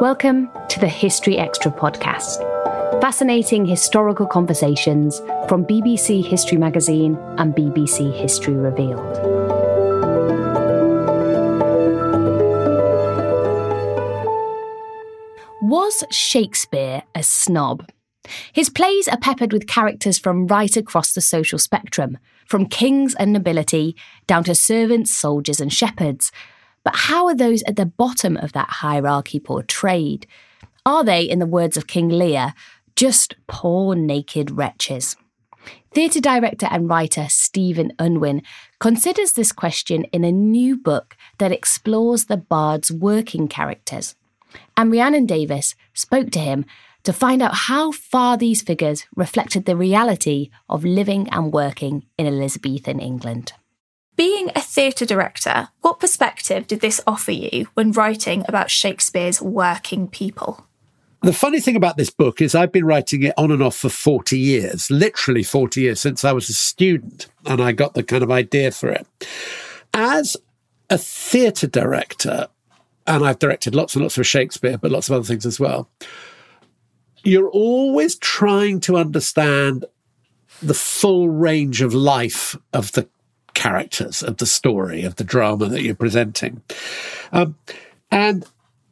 Welcome to the History Extra podcast. Fascinating historical conversations from BBC History Magazine and BBC History Revealed. Was Shakespeare a snob? His plays are peppered with characters from right across the social spectrum, from kings and nobility down to servants, soldiers, and shepherds. But how are those at the bottom of that hierarchy portrayed? Are they, in the words of King Lear, just poor naked wretches? Theatre director and writer Stephen Unwin considers this question in a new book that explores the bard's working characters and Rhiannon Davies spoke to him to find out how far these figures reflected the reality of living and working in Elizabethan England. Being a theatre director, what perspective did this offer you when writing about Shakespeare's working people? The funny thing about this book is I've been writing it on and off for 40 years, literally 40 years since I was a student, and I got the kind of idea for it. As a theatre director, and I've directed lots and lots of Shakespeare, but lots of other things as well. You're always trying to understand the full range of life of the characters, of the story, of the drama that you're presenting. Um, and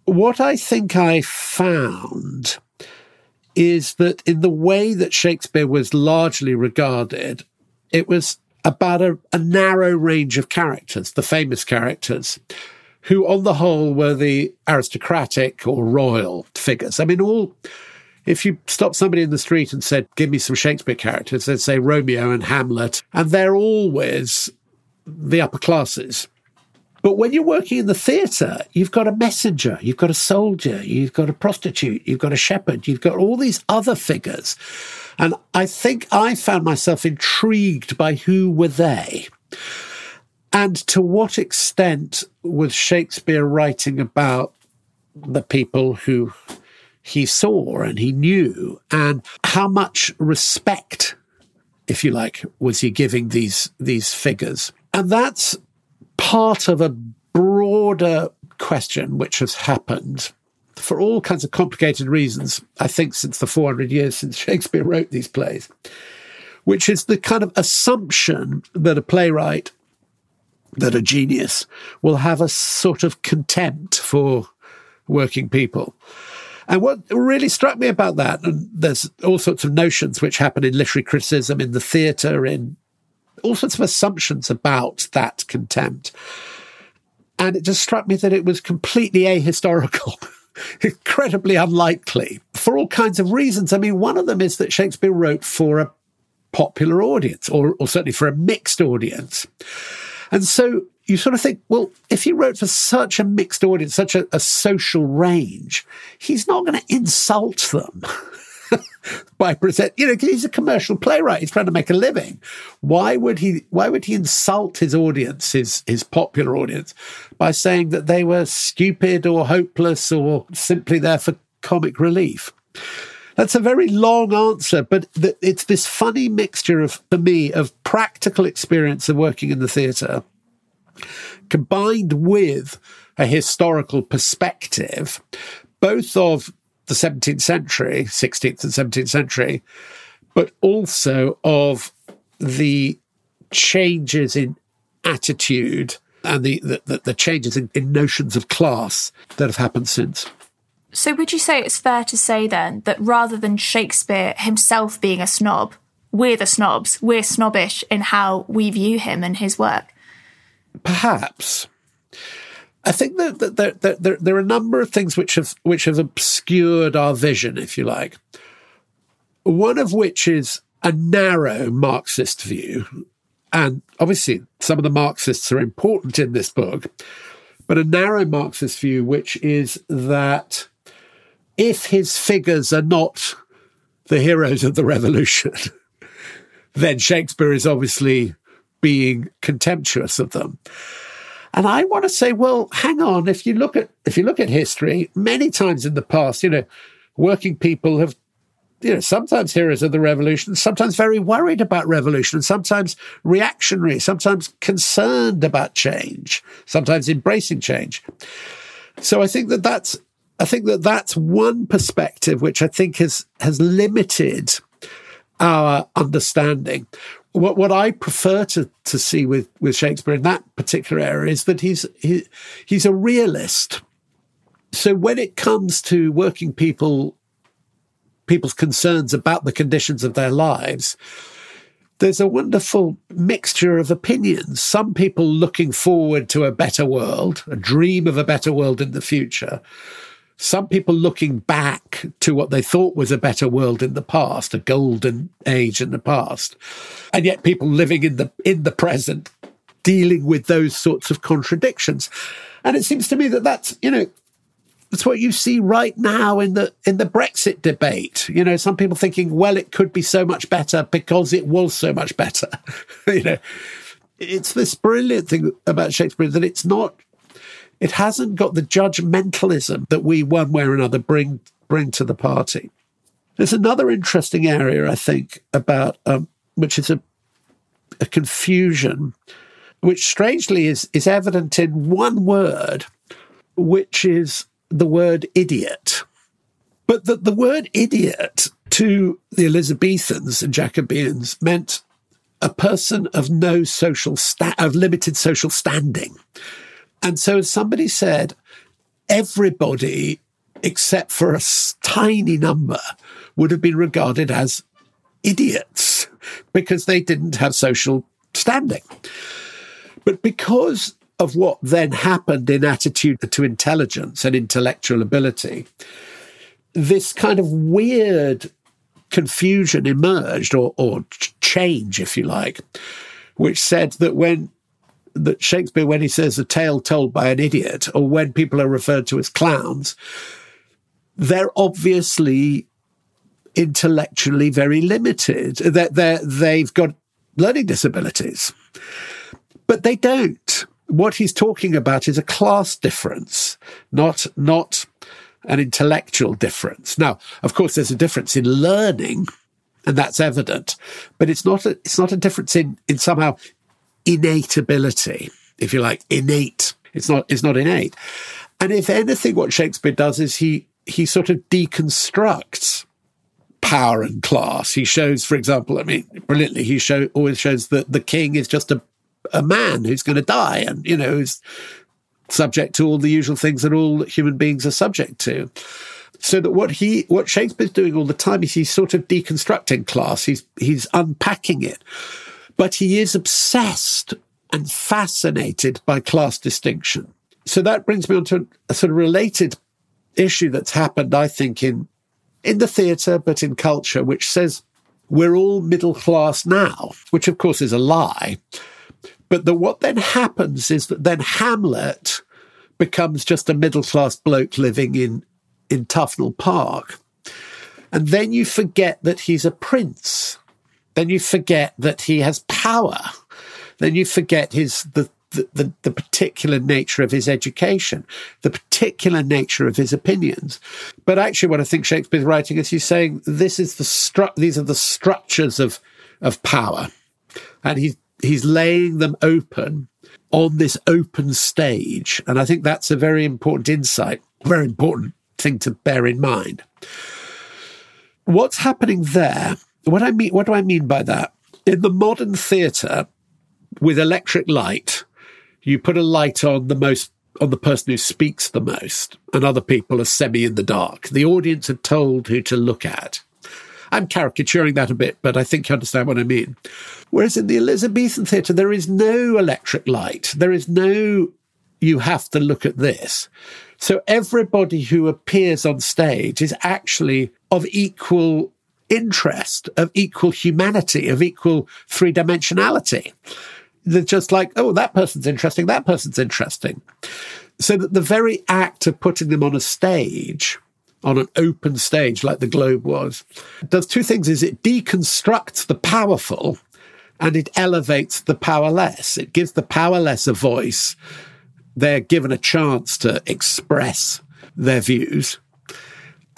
what I think I found is that in the way that Shakespeare was largely regarded, it was about a, a narrow range of characters, the famous characters who on the whole were the aristocratic or royal figures. I mean, all, if you stop somebody in the street and said, give me some Shakespeare characters, they'd say Romeo and Hamlet, and they're always the upper classes. But when you're working in the theatre, you've got a messenger, you've got a soldier, you've got a prostitute, you've got a shepherd, you've got all these other figures. And I think I found myself intrigued by who were they. And to what extent was Shakespeare writing about the people who he saw and he knew? And how much respect, if you like, was he giving these, these figures? And that's part of a broader question which has happened for all kinds of complicated reasons, I think, since the 400 years since Shakespeare wrote these plays, which is the kind of assumption that a playwright that a genius will have a sort of contempt for working people. And what really struck me about that, and there's all sorts of notions which happen in literary criticism, in the theatre, in all sorts of assumptions about that contempt. And it just struck me that it was completely ahistorical, incredibly unlikely for all kinds of reasons. I mean, one of them is that Shakespeare wrote for a popular audience, or, or certainly for a mixed audience. And so you sort of think, well, if he wrote for such a mixed audience, such a, a social range, he's not going to insult them. by present, you know, he's a commercial playwright. He's trying to make a living. Why would he? Why would he insult his audience, his his popular audience, by saying that they were stupid or hopeless or simply there for comic relief? That's a very long answer, but th- it's this funny mixture of, for me, of practical experience of working in the theatre combined with a historical perspective, both of the 17th century, 16th and 17th century, but also of the changes in attitude and the, the, the changes in, in notions of class that have happened since. So, would you say it's fair to say then that rather than Shakespeare himself being a snob, we're the snobs, we're snobbish in how we view him and his work? Perhaps. I think that, that, that, that there, there, are a number of things which have which have obscured our vision, if you like. One of which is a narrow Marxist view, and obviously some of the Marxists are important in this book, but a narrow Marxist view, which is that if his figures are not the heroes of the revolution, then Shakespeare is obviously being contemptuous of them. And I want to say, well, hang on. If you look at if you look at history, many times in the past, you know, working people have, you know, sometimes heroes of the revolution, sometimes very worried about revolution, sometimes reactionary, sometimes concerned about change, sometimes embracing change. So I think that that's I think that that's one perspective which I think has has limited our understanding. What what I prefer to to see with with Shakespeare in that particular area is that he's he, he's a realist. So when it comes to working people people's concerns about the conditions of their lives, there's a wonderful mixture of opinions. Some people looking forward to a better world, a dream of a better world in the future some people looking back to what they thought was a better world in the past, a golden age in the past, and yet people living in the in the present, dealing with those sorts of contradictions. And it seems to me that that's you know that's what you see right now in the in the Brexit debate. You know, some people thinking, well, it could be so much better because it was so much better. you know, it's this brilliant thing about Shakespeare that it's not it hasn't got the judgmentalism that we, one way or another, bring bring to the party. There's another interesting area, I think, about um, which is a, a confusion, which strangely is is evident in one word, which is the word idiot. But the, the word idiot to the Elizabethans and Jacobeans meant a person of no social sta- of limited social standing. And so somebody said, everybody except for a tiny number would have been regarded as idiots because they didn't have social standing. But because of what then happened in attitude to intelligence and intellectual ability, this kind of weird confusion emerged or, or change, if you like, which said that when that Shakespeare, when he says a tale told by an idiot, or when people are referred to as clowns, they're obviously intellectually very limited. They're, they're, they've got learning disabilities, but they don't. What he's talking about is a class difference, not not an intellectual difference. Now, of course, there's a difference in learning, and that's evident, but it's not a, it's not a difference in in somehow innate ability, if you like, innate. It's not, it's not innate. And if anything, what Shakespeare does is he, he sort of deconstructs power and class. He shows, for example, I mean, brilliantly, he show, always shows that the king is just a, a man who's going to die and, you know, is subject to all the usual things that all human beings are subject to. So that what he, what Shakespeare's doing all the time is he's sort of deconstructing class. He's, he's unpacking it. But he is obsessed and fascinated by class distinction. So that brings me on to a sort of related issue that's happened, I think, in, in the theatre, but in culture, which says we're all middle class now, which of course is a lie. But the, what then happens is that then Hamlet becomes just a middle class bloke living in, in Tufnell Park. And then you forget that he's a prince then you forget that he has power. Then you forget his the the, the, the, particular nature of his education, the particular nature of his opinions. But actually, what I think Shakespeare's writing is he's saying this is the stru- these are the structures of of power, and he's he's laying them open on this open stage. And I think that's a very important insight, very important thing to bear in mind. What's happening there? What I mean, what do I mean by that? In the modern theatre, with electric light, you put a light on the most on the person who speaks the most, and other people are semi in the dark. The audience are told who to look at. I'm caricaturing that a bit, but I think you understand what I mean. Whereas in the Elizabethan theatre, there is no electric light. There is no, you have to look at this. So everybody who appears on stage is actually of equal interest, of equal humanity, of equal three dimensionality. They're just like, oh, that person's interesting, that person's interesting. So that the very act of putting them on a stage, on an open stage like the Globe was, does two things is it deconstructs the powerful and it elevates the powerless. It gives the powerless a voice. They're given a chance to express their views.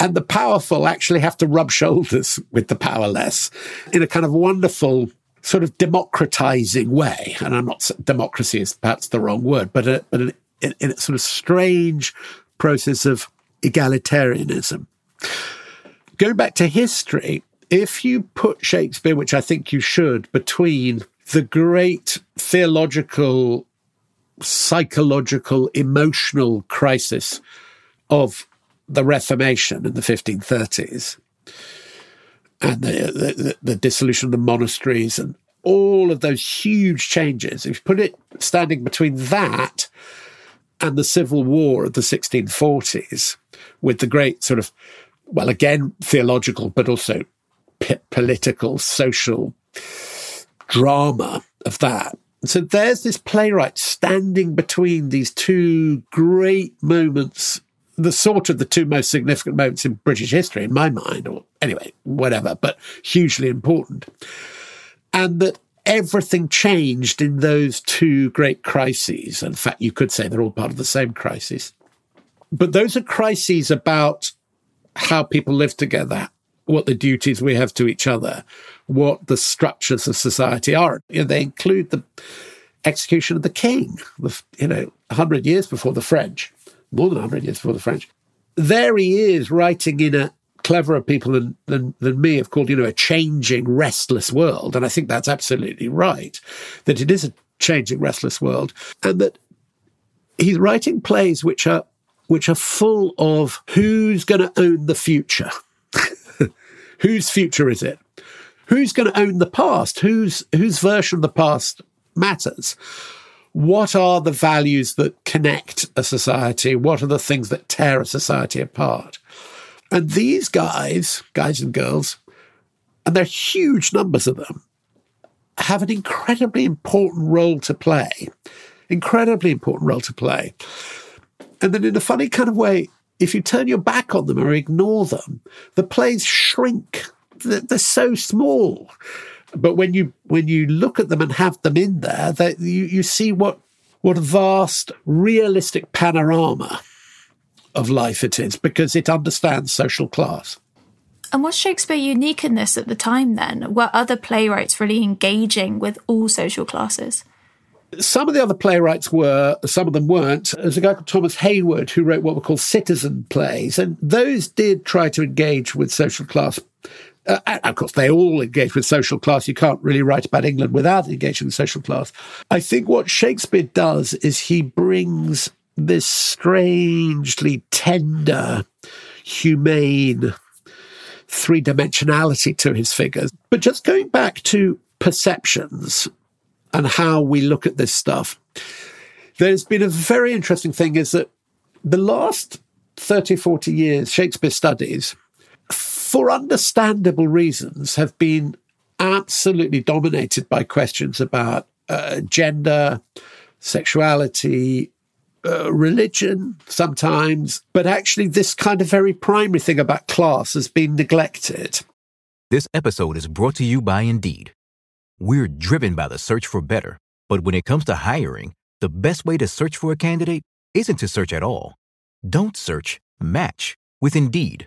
And the powerful actually have to rub shoulders with the powerless in a kind of wonderful sort of democratizing way. And I'm not, democracy is perhaps the wrong word, but, a, but in, in a sort of strange process of egalitarianism. Going back to history, if you put Shakespeare, which I think you should, between the great theological, psychological, emotional crisis of the Reformation in the 1530s and the, the, the, dissolution of the monasteries and all of those huge changes, if you put it standing between that and the Civil War of the 1640s, with the great sort of, well, again, theological, but also p- political, social drama of that. So there's this playwright standing between these two great moments, the sort of the two most significant moments in British history, in my mind, or anyway, whatever, but hugely important. And that everything changed in those two great crises. In fact, you could say they're all part of the same crisis. But those are crises about how people live together, what the duties we have to each other, what the structures of society are. You know, they include the execution of the king, you know, 100 years before the French, more than 100 years before the French. There he is writing in a cleverer people than, than, than me have called, you know, a changing, restless world. And I think that's absolutely right, that it is a changing, restless world. And that he's writing plays which are which are full of who's going to own the future Whose future is it? Who's going to own the past? Whose whose version of the past matters? What are the values that connect a society? What are the things that tear a society apart? And these guys, guys and girls, and there are huge numbers of them, have an incredibly important role to play. Incredibly important role to play. And then, in a funny kind of way, if you turn your back on them or ignore them, the plays shrink. They're so small. But when you when you look at them and have them in there, that you, you see what what a vast realistic panorama of life it is because it understands social class. And was Shakespeare unique in this at the time then? Were other playwrights really engaging with all social classes? Some of the other playwrights were, some of them weren't. There's a guy called Thomas Heywood who wrote what were called citizen plays, and those did try to engage with social class. Uh, of course, they all engage with social class. You can't really write about England without engaging with social class. I think what Shakespeare does is he brings this strangely tender, humane three dimensionality to his figures. But just going back to perceptions, and how we look at this stuff. There's been a very interesting thing is that the last 30, 40 years, Shakespeare studies, for understandable reasons, have been absolutely dominated by questions about uh, gender, sexuality, uh, religion sometimes, but actually, this kind of very primary thing about class has been neglected. This episode is brought to you by Indeed. We're driven by the search for better, but when it comes to hiring, the best way to search for a candidate isn't to search at all. Don't search, match with Indeed.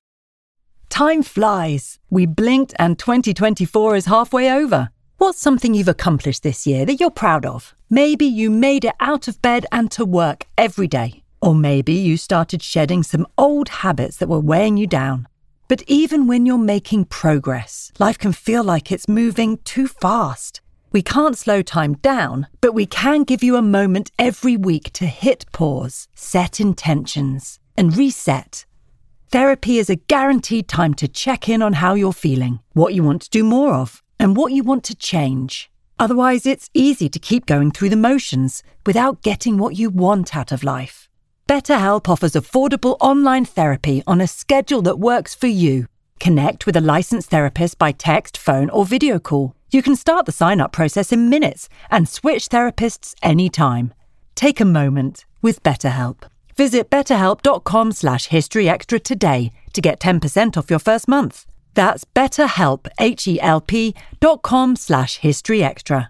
Time flies. We blinked and 2024 is halfway over. What's something you've accomplished this year that you're proud of? Maybe you made it out of bed and to work every day. Or maybe you started shedding some old habits that were weighing you down. But even when you're making progress, life can feel like it's moving too fast. We can't slow time down, but we can give you a moment every week to hit pause, set intentions, and reset. Therapy is a guaranteed time to check in on how you're feeling, what you want to do more of, and what you want to change. Otherwise, it's easy to keep going through the motions without getting what you want out of life. BetterHelp offers affordable online therapy on a schedule that works for you. Connect with a licensed therapist by text, phone, or video call. You can start the sign up process in minutes and switch therapists anytime. Take a moment with BetterHelp. Visit betterhelp.com slash historyextra today to get 10% off your first month. That's betterhelp, H-E-L-P dot com slash historyextra.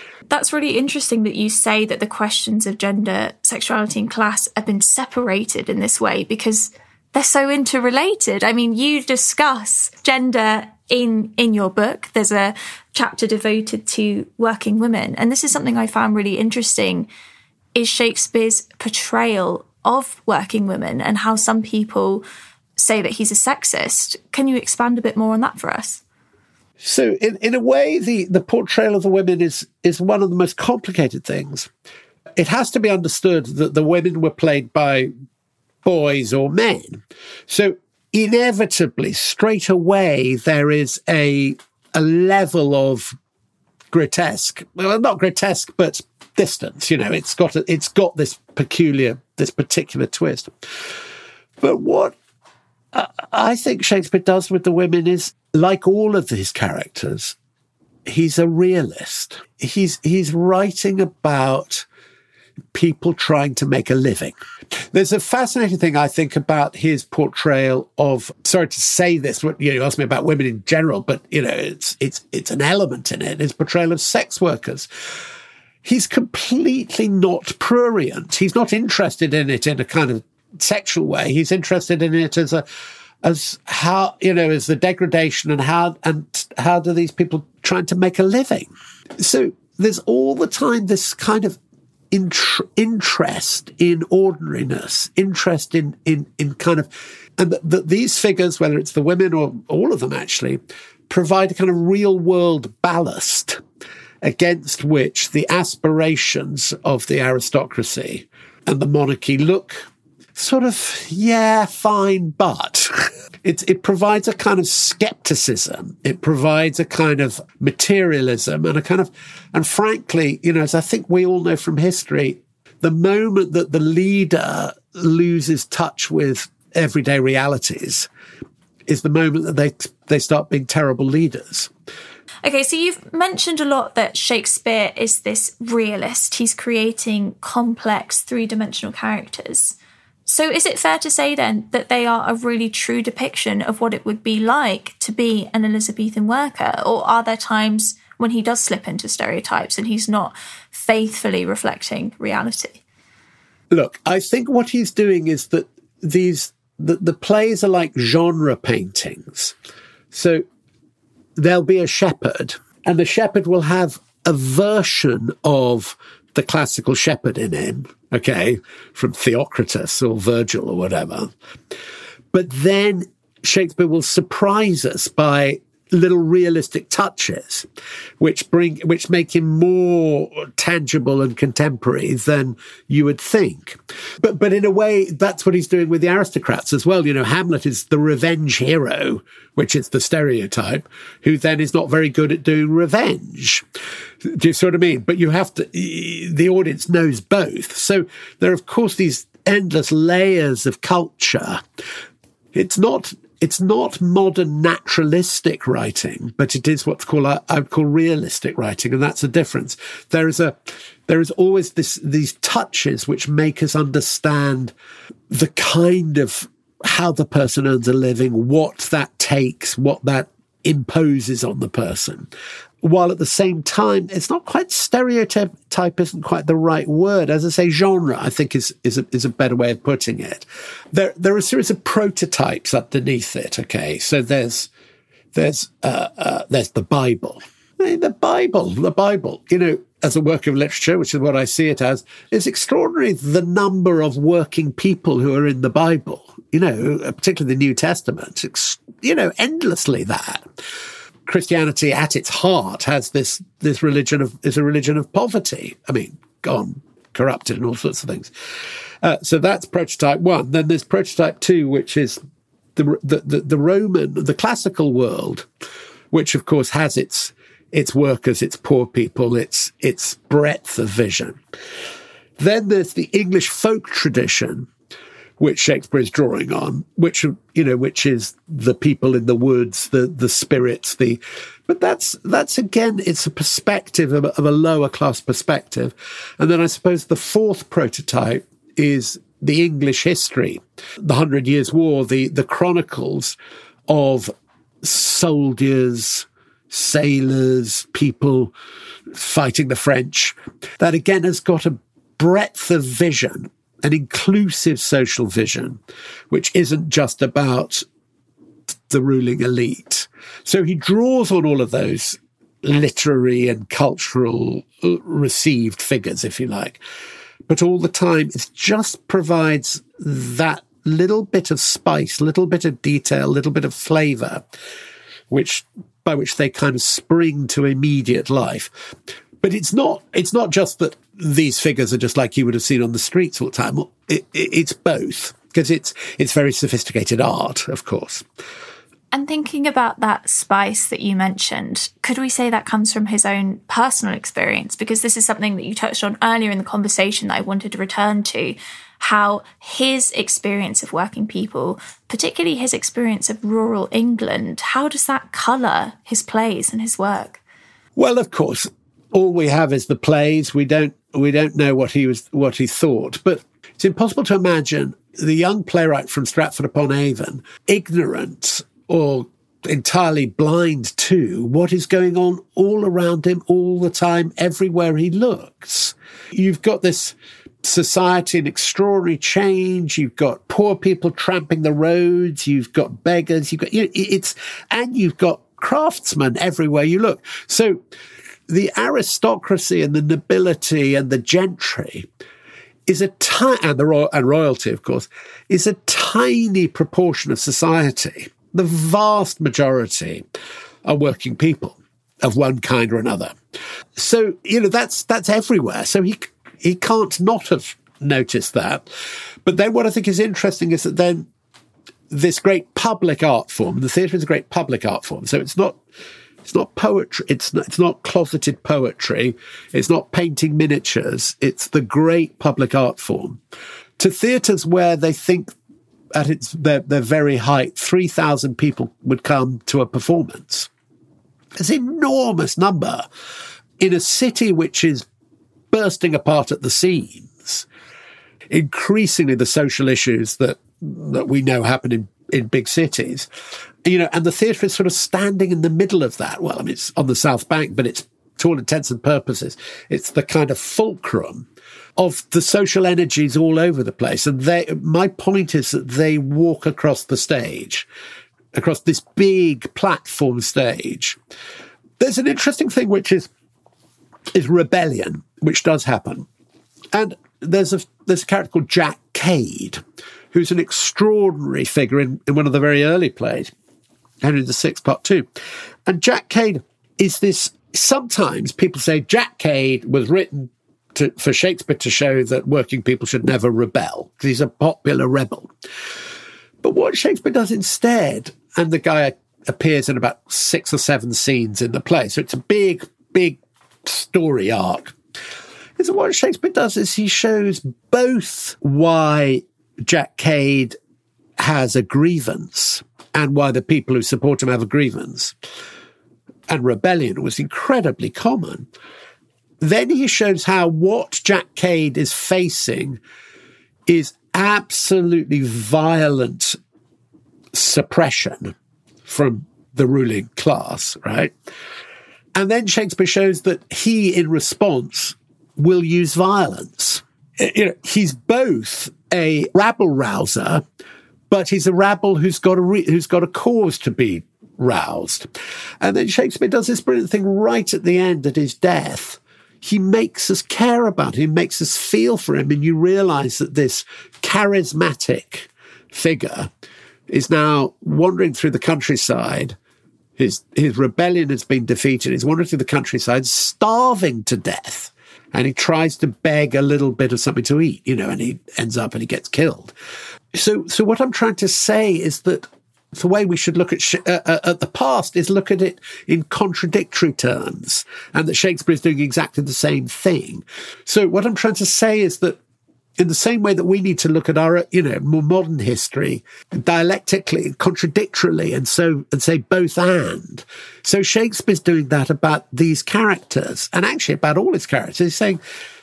That's really interesting that you say that the questions of gender, sexuality, and class have been separated in this way because they're so interrelated. I mean, you discuss gender in in your book. There's a chapter devoted to working women, and this is something I found really interesting. Is Shakespeare's portrayal of working women and how some people say that he's a sexist? Can you expand a bit more on that for us? So, in, in a way, the, the portrayal of the women is, is one of the most complicated things. It has to be understood that the women were played by boys or men. So, inevitably, straight away, there is a, a level of grotesque, well, not grotesque, but distance. You know, it's got a, it's got this peculiar, this particular twist. But what I think Shakespeare does with the women is like all of his characters, he's a realist. He's he's writing about people trying to make a living. There's a fascinating thing I think about his portrayal of sorry to say this, you, know, you asked me about women in general, but you know, it's it's it's an element in it, his portrayal of sex workers. He's completely not prurient. He's not interested in it in a kind of sexual way. He's interested in it as a as how you know as the degradation and how and how do these people trying to make a living. So there's all the time this kind of int- interest in ordinariness, interest in in in kind of and that the, these figures, whether it's the women or all of them, actually provide a kind of real world ballast against which the aspirations of the aristocracy and the monarchy look sort of, yeah, fine, but it, it provides a kind of skepticism. It provides a kind of materialism and a kind of, and frankly, you know, as I think we all know from history, the moment that the leader loses touch with everyday realities is the moment that they, they start being terrible leaders. Okay, so you've mentioned a lot that Shakespeare is this realist. He's creating complex three dimensional characters. So, is it fair to say then that they are a really true depiction of what it would be like to be an Elizabethan worker? Or are there times when he does slip into stereotypes and he's not faithfully reflecting reality? Look, I think what he's doing is that these the, the plays are like genre paintings. So there'll be a shepherd, and the shepherd will have a version of the classical shepherd in him, okay, from Theocritus or Virgil or whatever. But then Shakespeare will surprise us by little realistic touches, which bring, which make him more tangible and contemporary than you would think. But, but in a way, that's what he's doing with the aristocrats as well. You know, Hamlet is the revenge hero, which is the stereotype, who then is not very good at doing revenge. Do you see what I mean? But you have to, the audience knows both. So there are, of course, these endless layers of culture. It's not it's not modern naturalistic writing, but it is what's called I would call realistic writing, and that's a difference. There is a there is always this these touches which make us understand the kind of how the person earns a living, what that takes, what that imposes on the person while at the same time, it's not quite stereotype isn't quite the right word. As I say, genre, I think is, is a, is a better way of putting it. There, there are a series of prototypes underneath it. Okay. So there's, there's, uh, uh, there's the Bible. The Bible, the Bible, you know, as a work of literature, which is what I see it as, is extraordinary the number of working people who are in the Bible, you know, particularly the New Testament, It's you know, endlessly that. Christianity at its heart has this this religion of is a religion of poverty. I mean, gone corrupted and all sorts of things. Uh, so that's prototype one. Then there's prototype two, which is the, the the the Roman, the classical world, which of course has its its workers, its poor people, its its breadth of vision. Then there's the English folk tradition, which Shakespeare is drawing on, which you know, which is the people in the woods, the the spirits, the. But that's that's again, it's a perspective of, of a lower class perspective, and then I suppose the fourth prototype is the English history, the Hundred Years' War, the the chronicles of soldiers, sailors, people fighting the French. That again has got a breadth of vision an inclusive social vision, which isn't just about the ruling elite. So he draws on all of those literary and cultural uh, received figures, if you like. But all the time, it just provides that little bit of spice, little bit of detail, little bit of flavor, which by which they kind of spring to immediate life. But it's not, it's not just that these figures are just like you would have seen on the streets all the time. It, it, it's both because it's, it's very sophisticated art, of course. And thinking about that spice that you mentioned, could we say that comes from his own personal experience? Because this is something that you touched on earlier in the conversation that I wanted to return to how his experience of working people, particularly his experience of rural England, how does that colour his plays and his work? Well, of course, all we have is the plays. We don't we don't know what he was what he thought, but it's impossible to imagine the young playwright from Stratford upon Avon ignorant or entirely blind to what is going on all around him all the time, everywhere he looks. You've got this society in extraordinary change. You've got poor people tramping the roads. You've got beggars. You've got, you know, it's, and you've got craftsmen everywhere you look. So the aristocracy and the nobility and the gentry is a tiny, and the royal, and royalty, of course, is a tiny proportion of society. The vast majority are working people of one kind or another. So, you know, that's, that's everywhere. So he, he can't not have noticed that. But then what I think is interesting is that then this great public art form, the theatre is a great public art form. So it's not it's not poetry. It's not, it's not closeted poetry. It's not painting miniatures. It's the great public art form. To theatres where they think at its their, their very height, 3,000 people would come to a performance. It's an enormous number in a city which is bursting apart at the seams. Increasingly, the social issues that, that we know happen in, in big cities you know, and the theatre is sort of standing in the middle of that. Well, I mean, it's on the South Bank, but it's to all intents and purposes, it's the kind of fulcrum of the social energies all over the place. And they, my point is that they walk across the stage, across this big platform stage. There's an interesting thing, which is is rebellion, which does happen. And there's a there's a character called Jack Cade, who's an extraordinary figure in, in one of the very early plays, Henry VI, Part Two. And Jack Cade is this. Sometimes people say Jack Cade was written to, for Shakespeare to show that working people should never rebel because he's a popular rebel. But what Shakespeare does instead, and the guy appears in about six or seven scenes in the play, so it's a big, big story arc. Is what Shakespeare does is he shows both why Jack Cade has a grievance and why the people who support him have a grievance. And rebellion was incredibly common. Then he shows how what Jack Cade is facing is absolutely violent suppression from the ruling class, right? And then Shakespeare shows that he, in response, will use violence. You know, he's both a rabble rouser, but he's a rabble who's got a re- who's got a cause to be roused. And then Shakespeare does this brilliant thing right at the end at his death. He makes us care about him, makes us feel for him, and you realize that this charismatic figure is now wandering through the countryside. His his rebellion has been defeated. He's wandering through the countryside, starving to death and he tries to beg a little bit of something to eat, you know, and he ends up and he gets killed. So, so what I'm trying to say is that the way we should look at sh- uh, uh, at the past is look at it in contradictory terms, and that Shakespeare is doing exactly the same thing. So, what I'm trying to say is that in the same way that we need to look at our, you know, more modern history dialectically, contradictorily, and so and say both and. So Shakespeare's doing that about these characters, and actually about all his characters. He's saying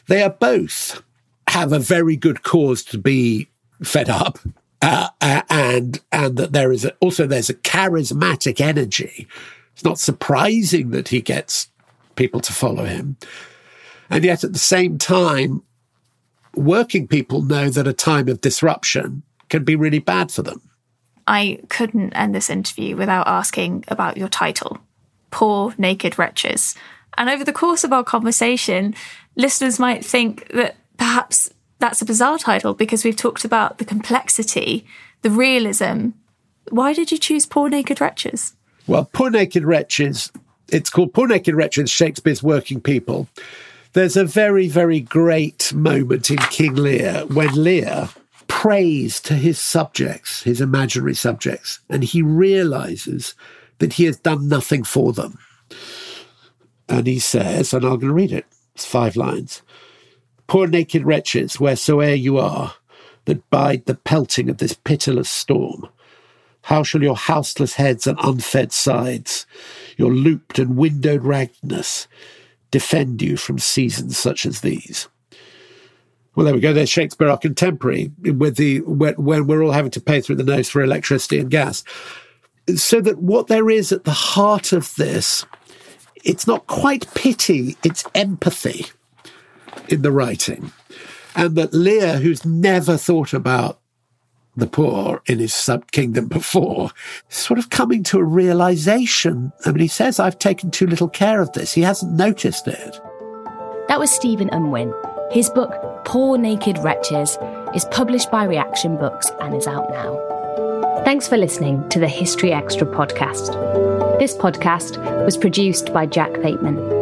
they are both have a very good cause to be fed up, uh, uh, and and that there is a, also there's a charismatic energy. It's not surprising that he gets people to follow him, and yet at the same time, working people know that a time of disruption can be really bad for them. I couldn't end this interview without asking about your title, Poor Naked Wretches. And over the course of our conversation, listeners might think that perhaps that's a bizarre title because we've talked about the complexity, the realism. Why did you choose Poor Naked Wretches? Well, Poor Naked Wretches, it's called Poor Naked Wretches, Shakespeare's Working People there's a very, very great moment in King Lear when Lear prays to his subjects, his imaginary subjects, and he realizes that he has done nothing for them. And he says, and I'm going to read it, it's five lines Poor naked wretches, wheresoe'er you are, that bide the pelting of this pitiless storm. How shall your houseless heads and unfed sides, your looped and windowed raggedness, defend you from seasons such as these. Well, there we go. There's Shakespeare, our contemporary, with the when, when we're all having to pay through the nose for electricity and gas. So that what there is at the heart of this, it's not quite pity, it's empathy in the writing. And that Lear, who's never thought about the poor in his sub kingdom before, sort of coming to a realization. I mean, he says, I've taken too little care of this. He hasn't noticed it. That was Stephen Unwin. His book, Poor Naked Wretches, is published by Reaktion Books and is out now. Thanks for listening to the History Extra podcast. This podcast was produced by Jack Bateman.